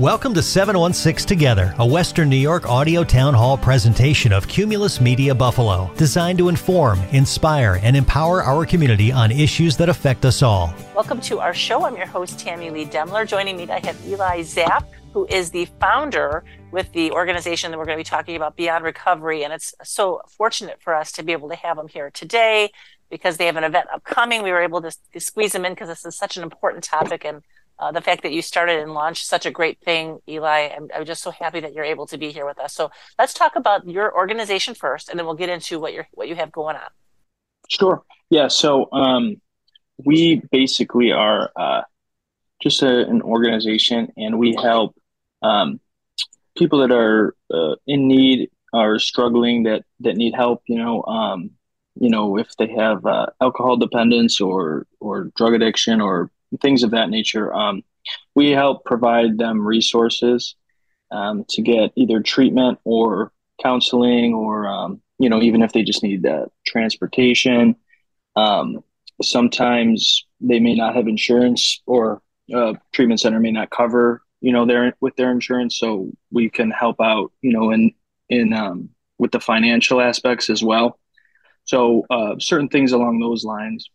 Welcome to 716 Together, a Western New York audio town hall presentation of Cumulus Media Buffalo, designed to inform, inspire, and empower our community on issues that affect us all. Welcome to our show. I'm your host, Tammy Lee Demler. Joining me, I have Eli Zapp, who is the founder with the organization that we're going to be talking about, Beyond Recovery. And it's so fortunate for us to be able to have them here today because they have an event upcoming. We were able to, to squeeze them in because this is such an important topic. And uh, the fact that you started and launched such a great thing, Eli, I'm, I'm, just so happy that you're able to be here with us. So let's talk about your organization first, and then we'll get into what you're what you have going on. Sure. Yeah. So um, we basically are uh, just a, an organization, and we help um, people that are uh, in need are struggling that that need help you know um, you know if they have uh, alcohol dependence or or drug addiction or things of that nature. Um, we help provide them resources um, to get either treatment or counseling or um, you know even if they just need uh, transportation. Um, sometimes they may not have insurance or uh, treatment center may not cover you know their with their insurance. So we can help out you know in in um, with the financial aspects as well. So uh, certain things along those lines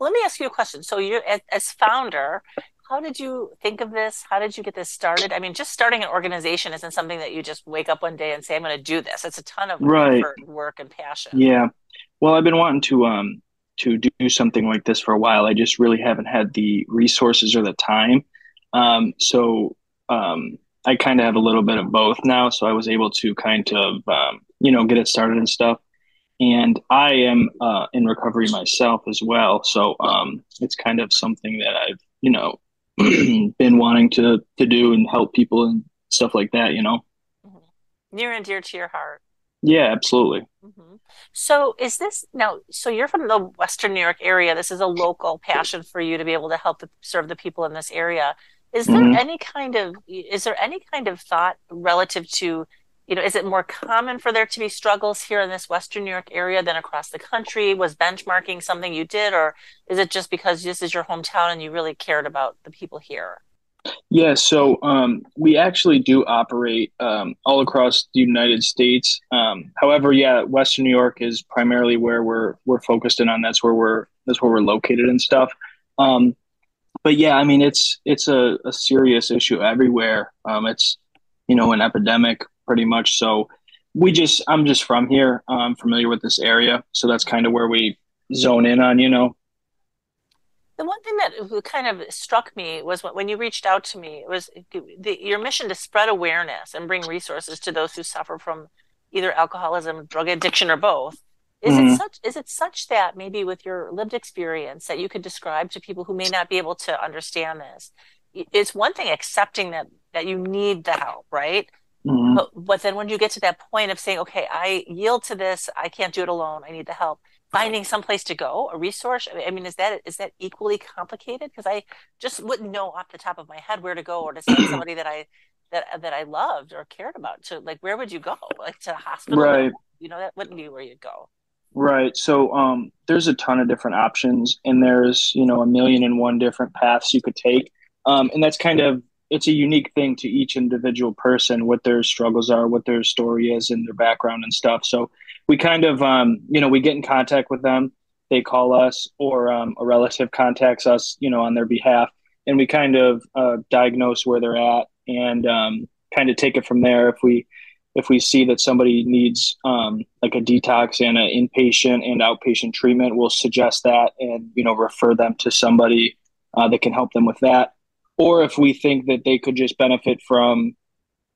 let me ask you a question. So you as, as founder how did you think of this? How did you get this started? I mean just starting an organization isn't something that you just wake up one day and say i'm going to do this. It's a ton of right. work and passion. Yeah. Well i've been wanting to um to do something like this for a while. I just really haven't had the resources or the time. Um, so um, I kind of have a little bit of both now. So I was able to kind of, um, you know, get it started and stuff. And I am uh, in recovery myself as well. So um, it's kind of something that I've, you know, been wanting to to do and help people and stuff like that. You know, mm-hmm. near and dear to your heart. Yeah, absolutely. Mm-hmm. So, is this now? So, you're from the Western New York area. This is a local passion for you to be able to help the, serve the people in this area. Is there mm-hmm. any kind of is there any kind of thought relative to you know, is it more common for there to be struggles here in this Western New York area than across the country? Was benchmarking something you did, or is it just because this is your hometown and you really cared about the people here? Yeah, so um, we actually do operate um, all across the United States. Um, however, yeah, Western New York is primarily where we're we're focused in on. That's where we're that's where we're located and stuff. Um, but yeah, I mean, it's it's a, a serious issue everywhere. Um, it's you know an epidemic pretty much. So we just I'm just from here. I'm familiar with this area, so that's kind of where we zone in on. You know. The one thing that kind of struck me was when you reached out to me it was the, your mission to spread awareness and bring resources to those who suffer from either alcoholism, drug addiction, or both. Is mm-hmm. it such is it such that maybe with your lived experience that you could describe to people who may not be able to understand this? It's one thing accepting that that you need the help, right? Mm-hmm. But, but then when you get to that point of saying, okay, I yield to this, I can't do it alone, I need the help. Finding some place to go, a resource. I mean, is that is that equally complicated? Because I just wouldn't know off the top of my head where to go or to send somebody that I that that I loved or cared about. To like, where would you go? Like to a hospital? Right. You know, that wouldn't be where you'd go. Right. So um, there's a ton of different options, and there's you know a million and one different paths you could take, um, and that's kind of it's a unique thing to each individual person what their struggles are, what their story is, and their background and stuff. So we kind of um, you know we get in contact with them, they call us, or um, a relative contacts us, you know, on their behalf, and we kind of uh, diagnose where they're at and um, kind of take it from there. If we if we see that somebody needs um, like a detox and an inpatient and outpatient treatment, we'll suggest that and you know refer them to somebody uh, that can help them with that. Or if we think that they could just benefit from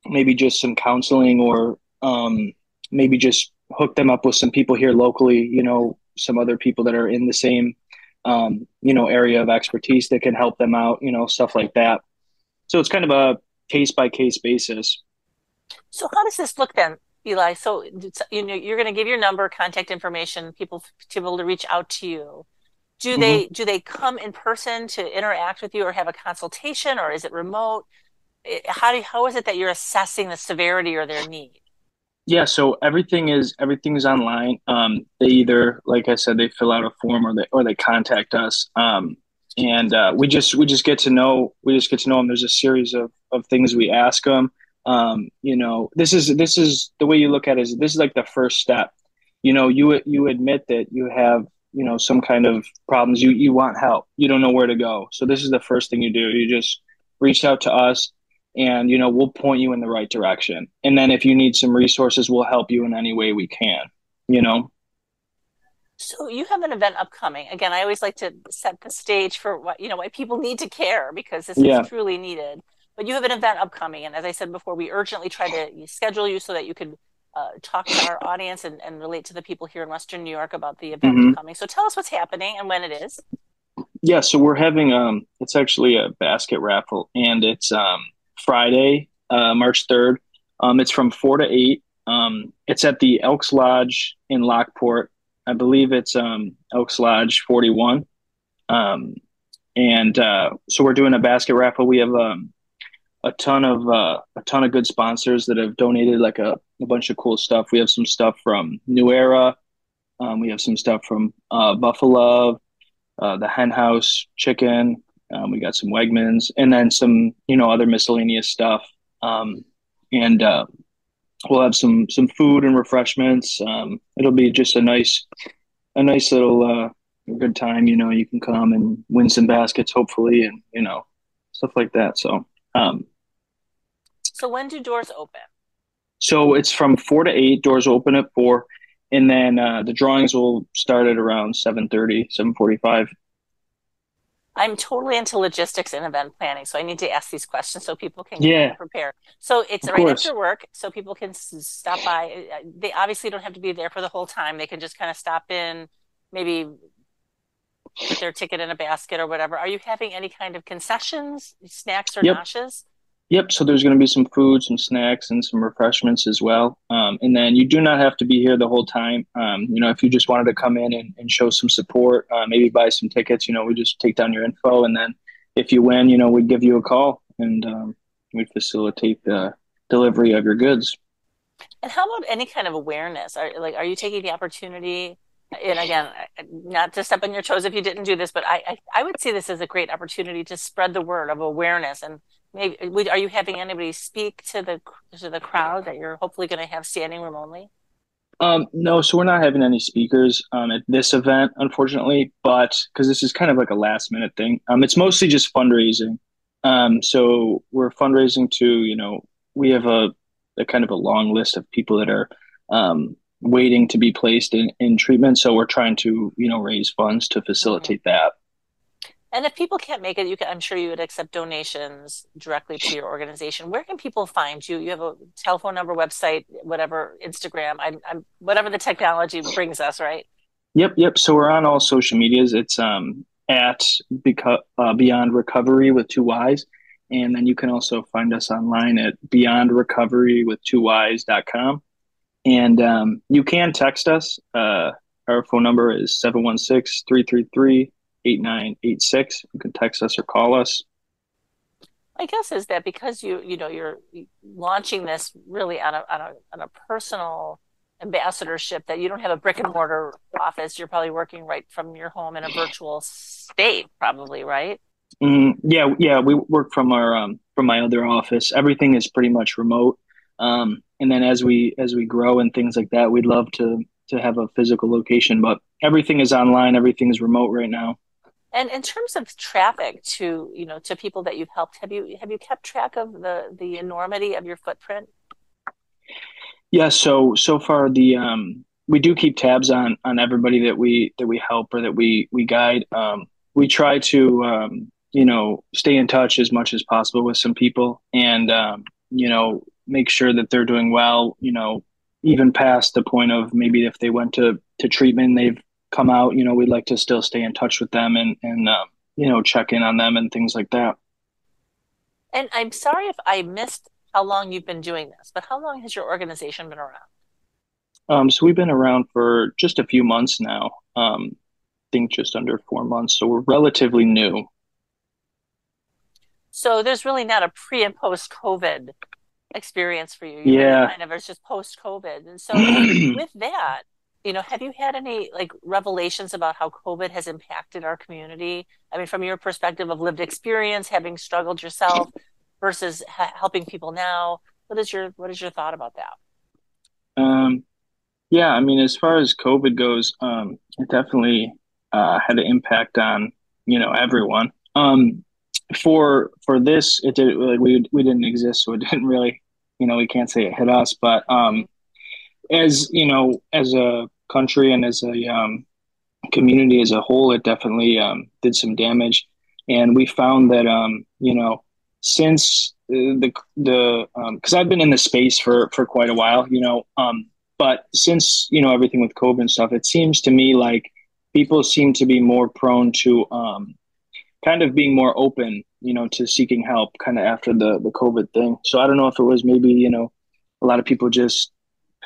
maybe just some counseling or um, maybe just hook them up with some people here locally, you know, some other people that are in the same um, you know area of expertise that can help them out, you know, stuff like that. so it's kind of a case by case basis. So how does this look then, Eli? So you know you're going to give your number, contact information, people to be able to reach out to you. Do mm-hmm. they do they come in person to interact with you, or have a consultation, or is it remote? How do how is it that you're assessing the severity or their need? Yeah, so everything is everything is online. Um, they either, like I said, they fill out a form or they or they contact us. Um, and uh, we just we just get to know we just get to know them. There's a series of of things we ask them. Um, you know, this is this is the way you look at it is this is like the first step. You know, you you admit that you have you know some kind of problems. You you want help. You don't know where to go. So this is the first thing you do. You just reach out to us, and you know we'll point you in the right direction. And then if you need some resources, we'll help you in any way we can. You know. So you have an event upcoming. Again, I always like to set the stage for what you know why people need to care because this yeah. is truly needed. But you have an event upcoming, and as I said before, we urgently try to schedule you so that you could uh, talk to our audience and, and, relate to the people here in Western New York about the event mm-hmm. coming. So tell us what's happening and when it is. Yeah, so we're having um, it's actually a basket raffle, and it's um Friday, uh, March third. Um, it's from four to eight. Um, it's at the Elks Lodge in Lockport. I believe it's um, Elks Lodge 41. Um, and uh, so we're doing a basket raffle. We have um, a ton of uh, a ton of good sponsors that have donated like a, a bunch of cool stuff. We have some stuff from New Era. Um, we have some stuff from uh, Buffalo, uh, the Hen House Chicken. Um, we got some Wegmans, and then some you know other miscellaneous stuff. Um, and uh, we'll have some some food and refreshments. Um, it'll be just a nice a nice little uh, good time. You know, you can come and win some baskets, hopefully, and you know stuff like that. So. Um, so when do doors open? So it's from four to eight. Doors open at four, and then uh, the drawings will start at around 7.30, 7.45. I'm totally into logistics and event planning, so I need to ask these questions so people can yeah. prepare. So it's of right course. after work, so people can stop by. Uh, they obviously don't have to be there for the whole time. They can just kind of stop in, maybe put their ticket in a basket or whatever. Are you having any kind of concessions, snacks, or yep. nashes? Yep. So there's going to be some food, some snacks, and some refreshments as well. Um, and then you do not have to be here the whole time. Um, you know, if you just wanted to come in and, and show some support, uh, maybe buy some tickets, you know, we just take down your info. And then if you win, you know, we'd give you a call and um, we'd facilitate the delivery of your goods. And how about any kind of awareness? Are like, are you taking the opportunity? And again, not to step on your toes if you didn't do this, but I, I, I would see this as a great opportunity to spread the word of awareness and maybe are you having anybody speak to the to the crowd that you're hopefully going to have standing room only? Um, no, so we're not having any speakers um, at this event, unfortunately, but because this is kind of like a last minute thing. Um, it's mostly just fundraising. Um, so we're fundraising to, you know, we have a, a kind of a long list of people that are um, waiting to be placed in, in treatment. So we're trying to, you know, raise funds to facilitate mm-hmm. that. And if people can't make it, you can, I'm sure you would accept donations directly to your organization. Where can people find you? You have a telephone number, website, whatever, Instagram, I'm, I'm whatever the technology brings us, right? Yep, yep. So we're on all social medias. It's um, at Beco- uh, Beyond Recovery with two Y's. And then you can also find us online at Beyond Recovery with two Y's.com. And um, you can text us. Uh, our phone number is 716 333 8986. You can text us or call us. My guess is that because you you know you're launching this really on a on a on a personal ambassadorship that you don't have a brick and mortar office. You're probably working right from your home in a virtual state, probably, right? Mm, yeah, yeah. We work from our um, from my other office. Everything is pretty much remote. Um, and then as we as we grow and things like that, we'd love to to have a physical location, but everything is online. Everything is remote right now. And in terms of traffic to you know to people that you've helped, have you have you kept track of the the enormity of your footprint? Yeah. So so far the um, we do keep tabs on on everybody that we that we help or that we we guide. Um, we try to um, you know stay in touch as much as possible with some people and um, you know make sure that they're doing well. You know even past the point of maybe if they went to to treatment they've come out, you know, we'd like to still stay in touch with them and and um, you know check in on them and things like that. And I'm sorry if I missed how long you've been doing this, but how long has your organization been around? Um, so we've been around for just a few months now. Um, I think just under four months. So we're relatively new. So there's really not a pre and post COVID experience for you. you yeah. Kind of, it's just post COVID. And so with that, you know, have you had any like revelations about how COVID has impacted our community? I mean, from your perspective of lived experience, having struggled yourself versus ha- helping people now, what is your what is your thought about that? Um, yeah, I mean, as far as COVID goes, um, it definitely uh, had an impact on you know everyone. Um, for for this, it did like we we didn't exist, so it didn't really, you know, we can't say it hit us, but um, as you know, as a country and as a um, community as a whole, it definitely um, did some damage. And we found that, um, you know, since the the because um, I've been in the space for for quite a while, you know, um, but since you know everything with COVID and stuff, it seems to me like people seem to be more prone to um, kind of being more open, you know, to seeking help, kind of after the the COVID thing. So I don't know if it was maybe you know a lot of people just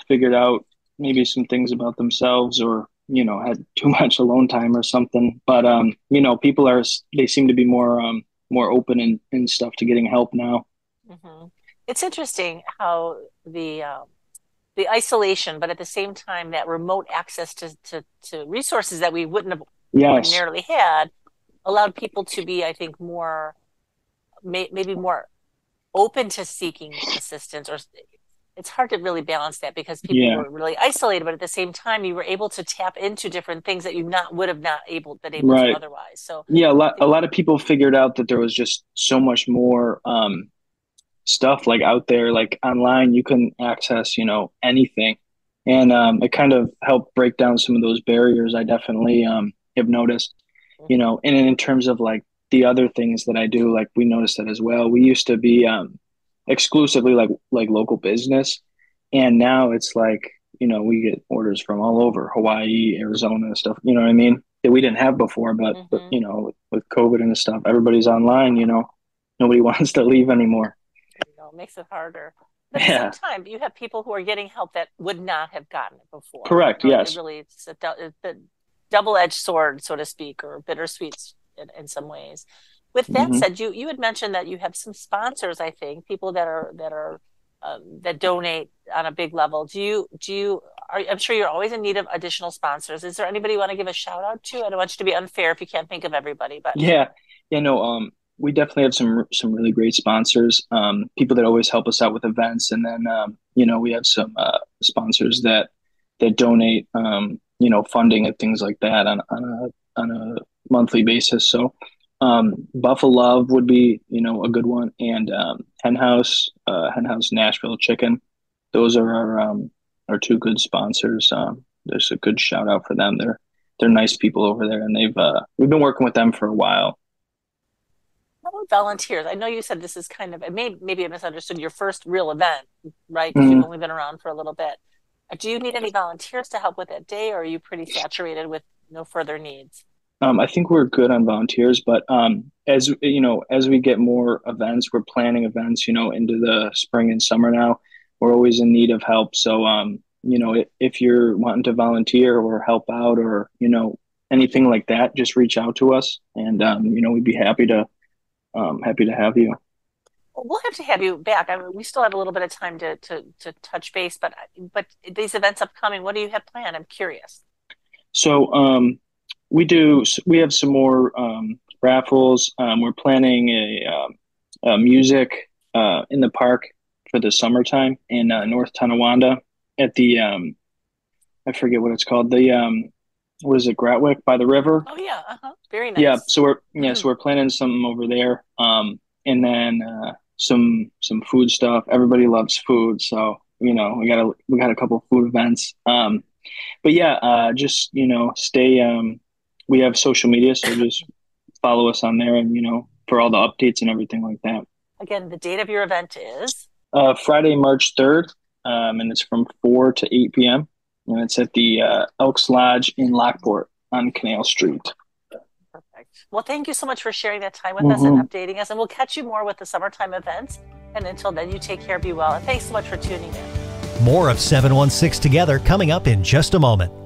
figured out maybe some things about themselves or you know had too much alone time or something but um you know people are they seem to be more um more open and, and stuff to getting help now mm-hmm. it's interesting how the um the isolation but at the same time that remote access to to, to resources that we wouldn't have yes. ordinarily had allowed people to be i think more may, maybe more open to seeking assistance or it's hard to really balance that because people yeah. were really isolated, but at the same time, you were able to tap into different things that you not would have not able been able right. to otherwise. So yeah, a lot a lot of people figured out that there was just so much more um, stuff like out there, like online. You can access, you know, anything, and um, it kind of helped break down some of those barriers. I definitely um, have noticed, mm-hmm. you know, and in terms of like the other things that I do, like we noticed that as well. We used to be um, exclusively like like local business. And now it's like you know we get orders from all over hawaii arizona stuff you know what i mean that we didn't have before but, mm-hmm. but you know with, with, covid and stuff everybody's online you know nobody wants to leave anymore. You know, it makes it harder. But at yeah. the same time you have people who are getting help that would not have gotten it before. Correct you know, yes. really it's a, a double-edged sword so to speak or bittersweet in, in some ways with that mm-hmm. said, you you had mentioned that you have some sponsors. I think people that are that are um, that donate on a big level. Do you do you? Are, I'm sure you're always in need of additional sponsors. Is there anybody you want to give a shout out to? I don't want you to be unfair if you can't think of everybody, but yeah, yeah, no. Um, we definitely have some some really great sponsors. Um, people that always help us out with events, and then um, you know we have some uh, sponsors that that donate um, you know funding and things like that on on a on a monthly basis. So um, Buffalo Love would be, you know, a good one, and um, Hen House, uh, Hen House Nashville Chicken. Those are our um, our two good sponsors. Um, there's a good shout out for them. They're they're nice people over there, and they've uh, we've been working with them for a while. How about volunteers? I know you said this is kind of maybe maybe I misunderstood your first real event, right? Mm-hmm. You've only been around for a little bit. Do you need any volunteers to help with that day, or are you pretty saturated with no further needs? Um, I think we're good on volunteers, but um, as you know, as we get more events, we're planning events, you know, into the spring and summer now. We're always in need of help. So, um, you know, if, if you're wanting to volunteer or help out or you know anything like that, just reach out to us, and um, you know, we'd be happy to um, happy to have you. We'll have to have you back. I mean, we still have a little bit of time to to to touch base, but but these events upcoming, what do you have planned? I'm curious. So, um, we do. We have some more um, raffles. Um, we're planning a, um, a music uh, in the park for the summertime in uh, North Tonawanda at the um, I forget what it's called. The um, what is it, Gratwick by the river? Oh yeah, uh-huh. very nice. Yeah, so we're yeah, mm. so we're planning something over there, um, and then uh, some some food stuff. Everybody loves food, so you know we got a we got a couple food events. Um, but yeah, uh, just you know stay um, we have social media, so just follow us on there, and you know for all the updates and everything like that. Again, the date of your event is uh, Friday, March third, um, and it's from four to eight p.m. and it's at the uh, Elks Lodge in Lockport on Canal Street. Perfect. Well, thank you so much for sharing that time with mm-hmm. us and mm-hmm. updating us. And we'll catch you more with the summertime events. And until then, you take care, be well. And thanks so much for tuning in. More of 716 Together coming up in just a moment.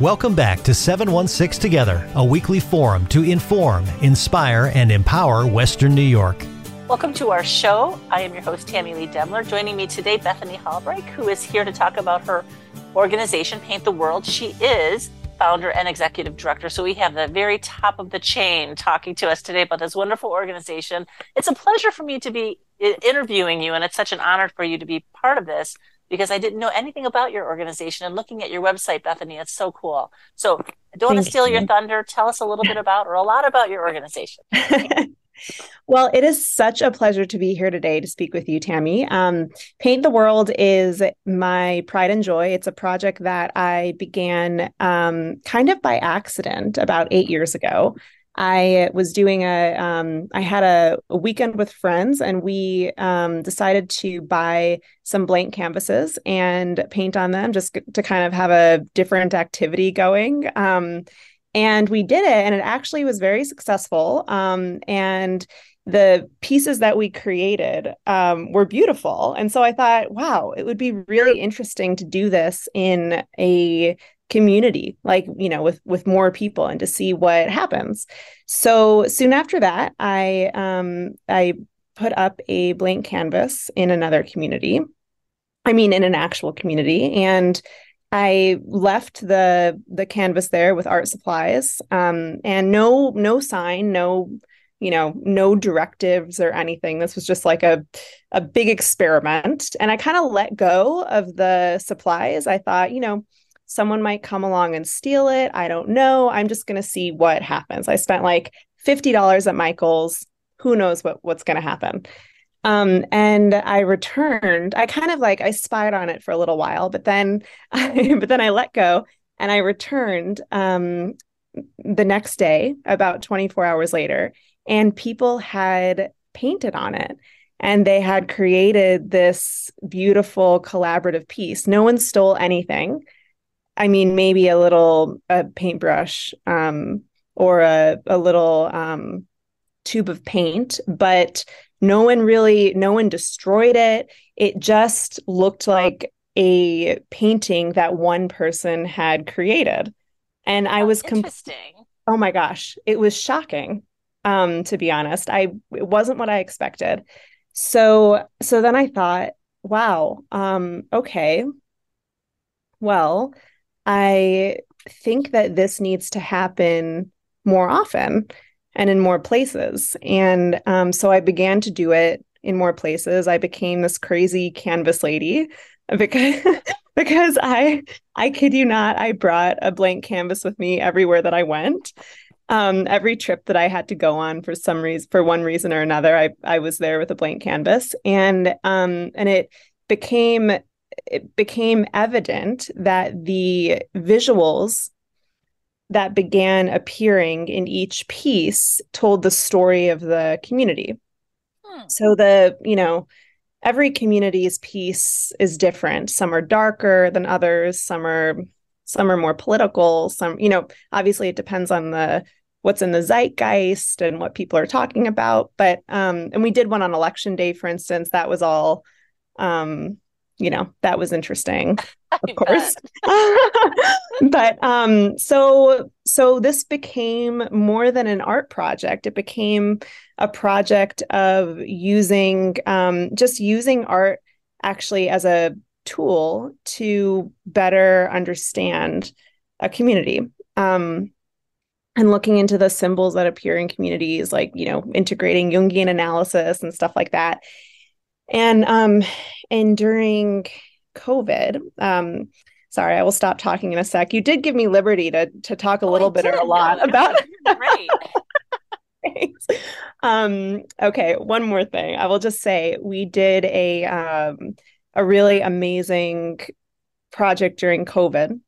Welcome back to 716 Together, a weekly forum to inform, inspire, and empower Western New York. Welcome to our show. I am your host, Tammy Lee Demler. Joining me today, Bethany Halbreich, who is here to talk about her organization, Paint the World. She is founder and executive director. So we have the very top of the chain talking to us today about this wonderful organization. It's a pleasure for me to be interviewing you, and it's such an honor for you to be part of this because I didn't know anything about your organization. And looking at your website, Bethany, it's so cool. So I don't want to steal you. your thunder. Tell us a little bit about or a lot about your organization. well, it is such a pleasure to be here today to speak with you, Tammy. Um, Paint the World is my pride and joy. It's a project that I began um, kind of by accident about eight years ago. I was doing a, um, I had a, a, weekend with friends and we um, decided to buy some blank canvases and paint on them just to kind of have a different activity going. Um, and we did it and it actually was very successful. Um, and the pieces that we created um, were beautiful. And so I thought, wow, it would be really interesting to do this in a community like you know with with more people and to see what happens. So soon after that i um i put up a blank canvas in another community. I mean in an actual community. And i left the the canvas there with art supplies um and no no sign no you know no directives or anything. This was just like a a big experiment. And i kind of let go of the supplies. I thought you know someone might come along and steal it. I don't know. I'm just going to see what happens. I spent like $50 at Michael's. Who knows what what's going to happen? Um, and I returned. I kind of like I spied on it for a little while, but then I, but then I let go and I returned um, the next day, about 24 hours later, and people had painted on it and they had created this beautiful collaborative piece. No one stole anything. I mean, maybe a little a paintbrush um, or a, a little um, tube of paint, but no one really, no one destroyed it. It just looked like a painting that one person had created. And I was com-. Oh my gosh, it was shocking. Um, to be honest, I it wasn't what I expected. So so then I thought, wow, um, okay, well, I think that this needs to happen more often and in more places. And um, so I began to do it in more places. I became this crazy canvas lady because because I I kid you not, I brought a blank canvas with me everywhere that I went. Um, every trip that I had to go on for some reason, for one reason or another, I I was there with a blank canvas, and um, and it became it became evident that the visuals that began appearing in each piece told the story of the community. Hmm. So the, you know, every community's piece is different. Some are darker than others, some are some are more political, some, you know, obviously it depends on the what's in the zeitgeist and what people are talking about, but um and we did one on election day for instance, that was all um you know that was interesting of course. But um so so this became more than an art project. It became a project of using um just using art actually as a tool to better understand a community um and looking into the symbols that appear in communities like you know integrating jungian analysis and stuff like that and um and during COVID, um, sorry, I will stop talking in a sec. You did give me liberty to to talk a oh, little bit or a lot about. Great. um, okay, one more thing. I will just say we did a um, a really amazing project during COVID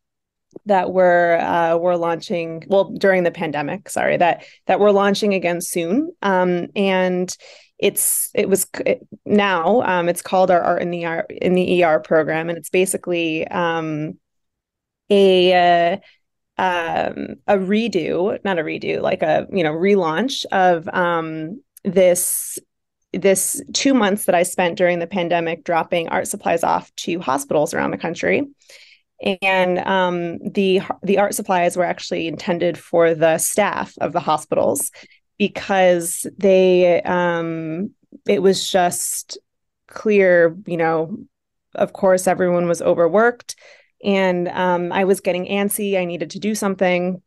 that we're uh, we're launching well during the pandemic sorry that that we're launching again soon um, and it's it was it, now um, it's called our art in the ER, in the ER program and it's basically um, a uh, um, a redo not a redo like a you know relaunch of um, this this two months that I spent during the pandemic dropping art supplies off to hospitals around the country. And um, the the art supplies were actually intended for the staff of the hospitals because they um, it was just clear you know of course everyone was overworked and um, i was getting antsy i needed to do something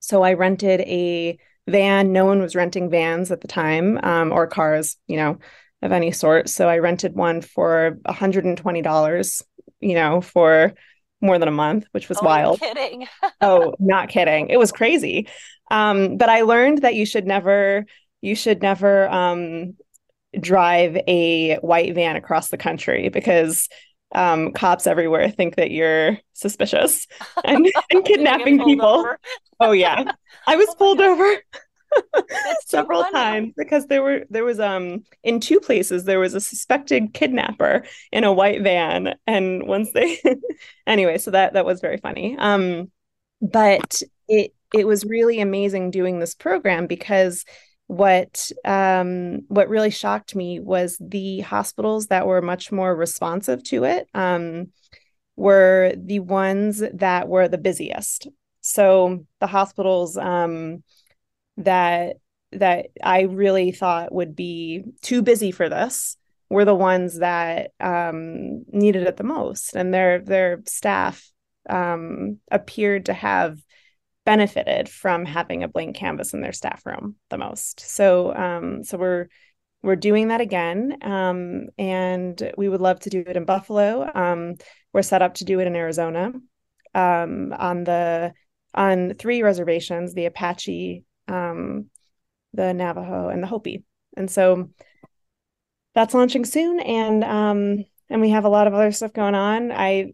so i rented a van no one was renting vans at the time um, or cars you know of any sort so i rented one for $120 you know for more than a month, which was oh, wild. Kidding? oh, not kidding. It was crazy. Um, but I learned that you should never, you should never um, drive a white van across the country because um, cops everywhere think that you're suspicious and, and kidnapping people. oh yeah, I was oh pulled over. several times because there were there was um in two places there was a suspected kidnapper in a white van and once they anyway so that that was very funny um but it it was really amazing doing this program because what um what really shocked me was the hospitals that were much more responsive to it um were the ones that were the busiest. So the hospitals um that that I really thought would be too busy for this were the ones that um, needed it the most, and their their staff um, appeared to have benefited from having a blank canvas in their staff room the most. So um, so we're we're doing that again, um, and we would love to do it in Buffalo. Um, we're set up to do it in Arizona um, on the on three reservations: the Apache, um, the Navajo, and the Hopi. And so that's launching soon, and um, and we have a lot of other stuff going on. I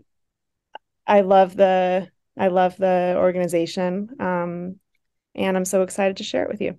I love the I love the organization, um, and I'm so excited to share it with you.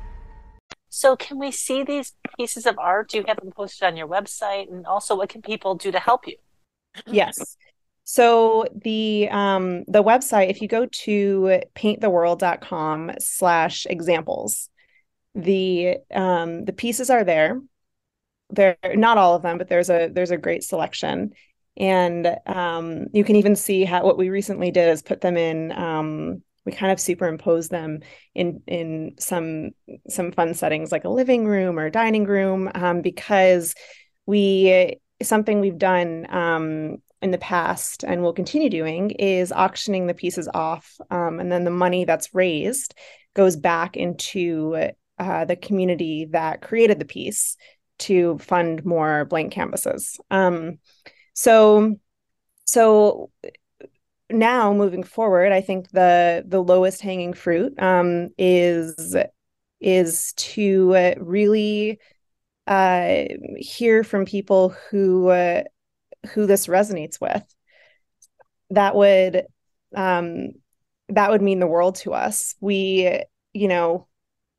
So, can we see these pieces of art? Do you have them posted on your website? And also, what can people do to help you? Yes. So the um, the website, if you go to painttheworld.com slash examples, the um, the pieces are there. They're not all of them, but there's a there's a great selection. And um, you can even see how what we recently did is put them in um, we kind of superimpose them in in some some fun settings like a living room or dining room um, because we something we've done um, in the past and will continue doing is auctioning the pieces off um, and then the money that's raised goes back into uh, the community that created the piece to fund more blank canvases. Um, so so now moving forward, I think the the lowest hanging fruit um, is is to really uh, hear from people who uh, who this resonates with. That would um, that would mean the world to us. We, you know,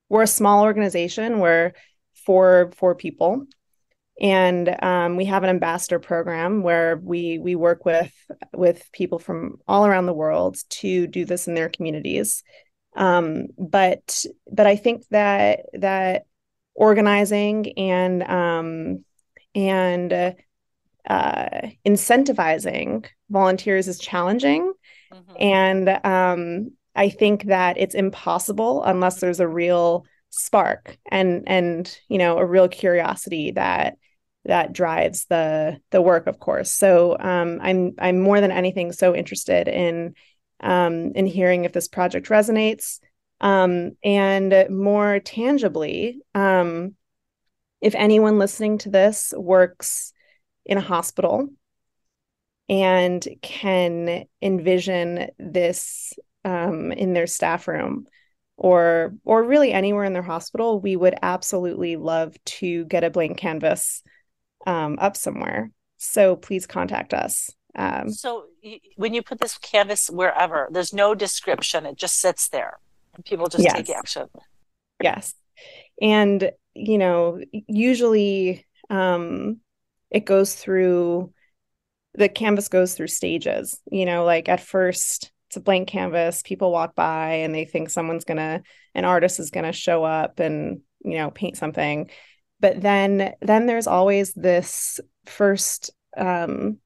we're a small organization. We're four four people and um, we have an ambassador program where we we work with with people from all around the world to do this in their communities um, but but i think that that organizing and um, and uh, incentivizing volunteers is challenging Mm-hmm. And um, I think that it's impossible unless there's a real spark and and you know a real curiosity that that drives the the work of course. So um, i'm i'm more than anything so interested in um, in hearing if this project resonates. Um, and more tangibly um, if anyone listening to this works in a hospital and can envision this um, in their staff room or or really anywhere in their hospital we would absolutely love to get a blank canvas um, up somewhere. So please contact us. Um, so when you put this canvas wherever there's no description. It just sits there. And people just yes. take action. Yes. And you know usually um, it goes through the canvas goes through stages. You know like at first it's a blank canvas. People walk by and they think someone's gonna an artist is gonna show up and you know paint something but then then there's always this first um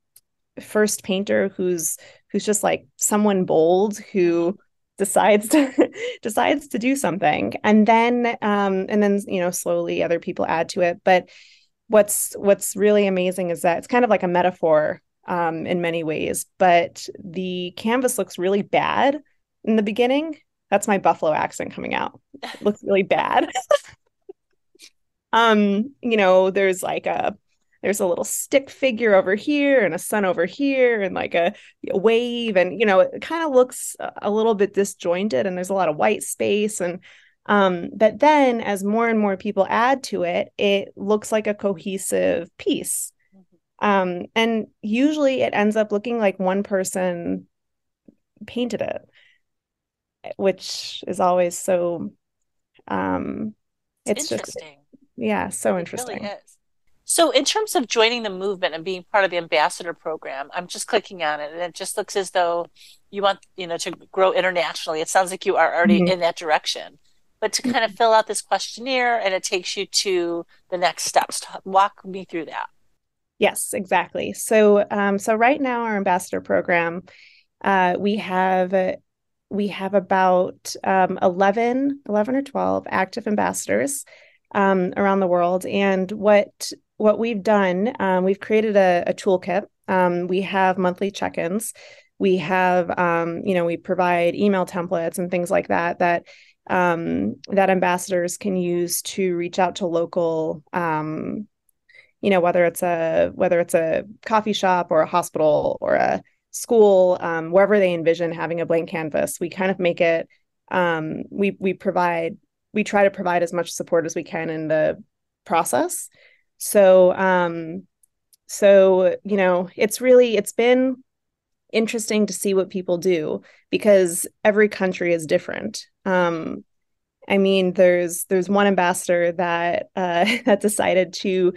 first painter who's who's just like someone bold who decides to decides to do something and then um and then you know slowly other people add to it but what's what's really amazing is that it's kind of like a metaphor um, in many ways, but the canvas looks really bad in the beginning. That's my Buffalo accent coming out. It looks really bad. um, you know, there's like a there's a little stick figure over here and a sun over here and like a, a wave and you know it kind of looks a little bit disjointed and there's a lot of white space and um, but then as more and more people add to it it looks like a cohesive piece. Um, and usually it ends up looking like one person painted it, which is always so um it's, it's just yeah, so interesting. Really so in terms of joining the movement and being part of the ambassador program, I'm just clicking on it and it just looks as though you want, you know, to grow internationally. It sounds like you are already mm-hmm. in that direction. But to kind of fill out this questionnaire and it takes you to the next steps. Walk me through that. Yes, exactly. So, um, so right now, our ambassador program, uh, we have we have about um, 11, 11 or 12 active ambassadors um, around the world. And what what we've done, um, we've created a, a toolkit. Um, we have monthly check-ins. We have, um, you know, we provide email templates and things like that that um, that ambassadors can use to reach out to local um, you know whether it's a whether it's a coffee shop or a hospital or a school um, wherever they envision having a blank canvas we kind of make it um, we we provide we try to provide as much support as we can in the process. So um so you know it's really it's been interesting to see what people do because every country is different. Um i mean there's there's one ambassador that uh that decided to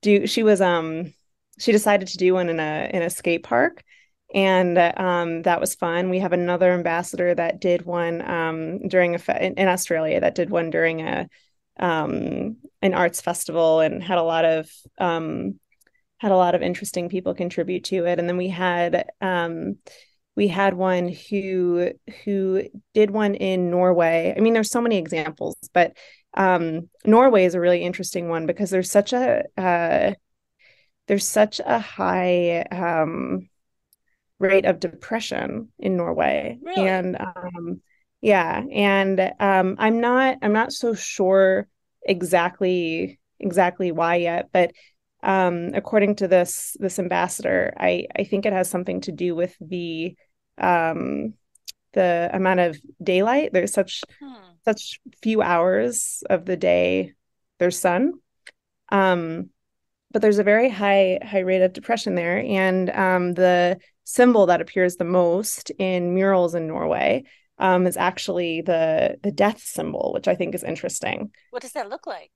do she was um she decided to do one in a in a skate park and um, that was fun. We have another ambassador that did one um, during a fe- in, Australia that did one during a um, an arts festival and had a lot of um, had a lot of interesting people contribute to it. And then we had um, we had one who who did one in Norway. I mean, there's so many examples, but um, Norway is a really interesting one because there's such a uh, there's such a high rate of depression in Norway, really? and um, yeah, and um, I'm not I'm not so sure exactly exactly why yet, but um, according to this this ambassador, I I think it has something to do with the um, the amount of daylight. There's such hmm. such few hours of the day there's sun. Um, but there's a very high high rate of depression there, and um, the symbol that appears the most in murals in Norway um, is actually the the death symbol, which I think is interesting. What does that look like?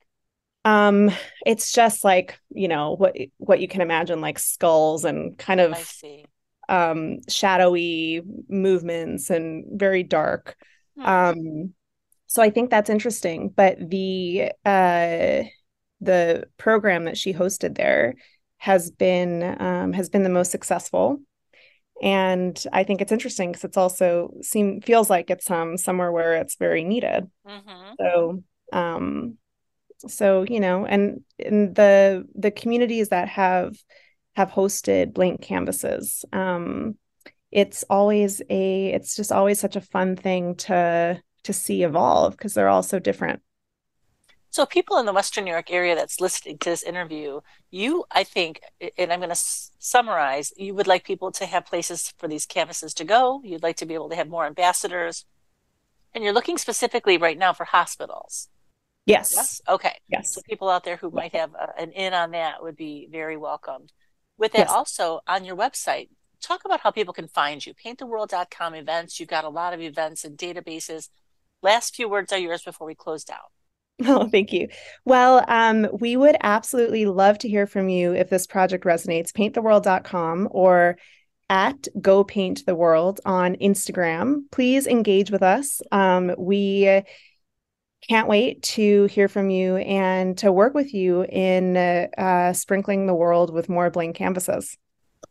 Um, it's just like you know what what you can imagine, like skulls and kind of um, shadowy movements and very dark. Hmm. Um, so I think that's interesting. But the uh, the program that she hosted there has been um, has been the most successful, and I think it's interesting because it's also seem feels like it's um somewhere where it's very needed. Mm-hmm. So um so you know and in the the communities that have have hosted blank canvases um it's always a it's just always such a fun thing to to see evolve because they're all so different so, people in the Western New York area that's listening to this interview, you, I think, and I'm going to s- summarize, you would like people to have places for these canvases to go. You'd like to be able to have more ambassadors. And you're looking specifically right now for hospitals. Yes. Yes. Okay. Yes. So, people out there who might have a, an in on that would be very welcomed. With that, yes. also on your website, talk about how people can find you. Painttheworld.com events. You've got a lot of events and databases. Last few words are yours before we close down. Oh, thank you. Well, um, we would absolutely love to hear from you if this project resonates. Painttheworld.com or at Go Paint the World on Instagram. Please engage with us. Um, we can't wait to hear from you and to work with you in uh, uh, sprinkling the world with more blank canvases.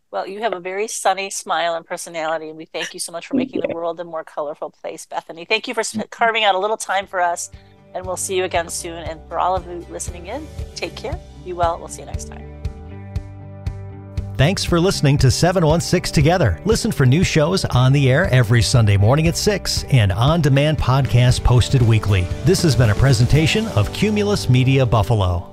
Well, you have a very sunny smile and personality, and we thank you so much for making the world a more colorful place, Bethany. Thank you for carving out a little time for us and we'll see you again soon. And for all of you listening in, take care, be well. We'll see you next time. Thanks for listening to 716 Together. Listen for new shows on the air every Sunday morning at 6 and on demand podcasts posted weekly. This has been a presentation of Cumulus Media Buffalo.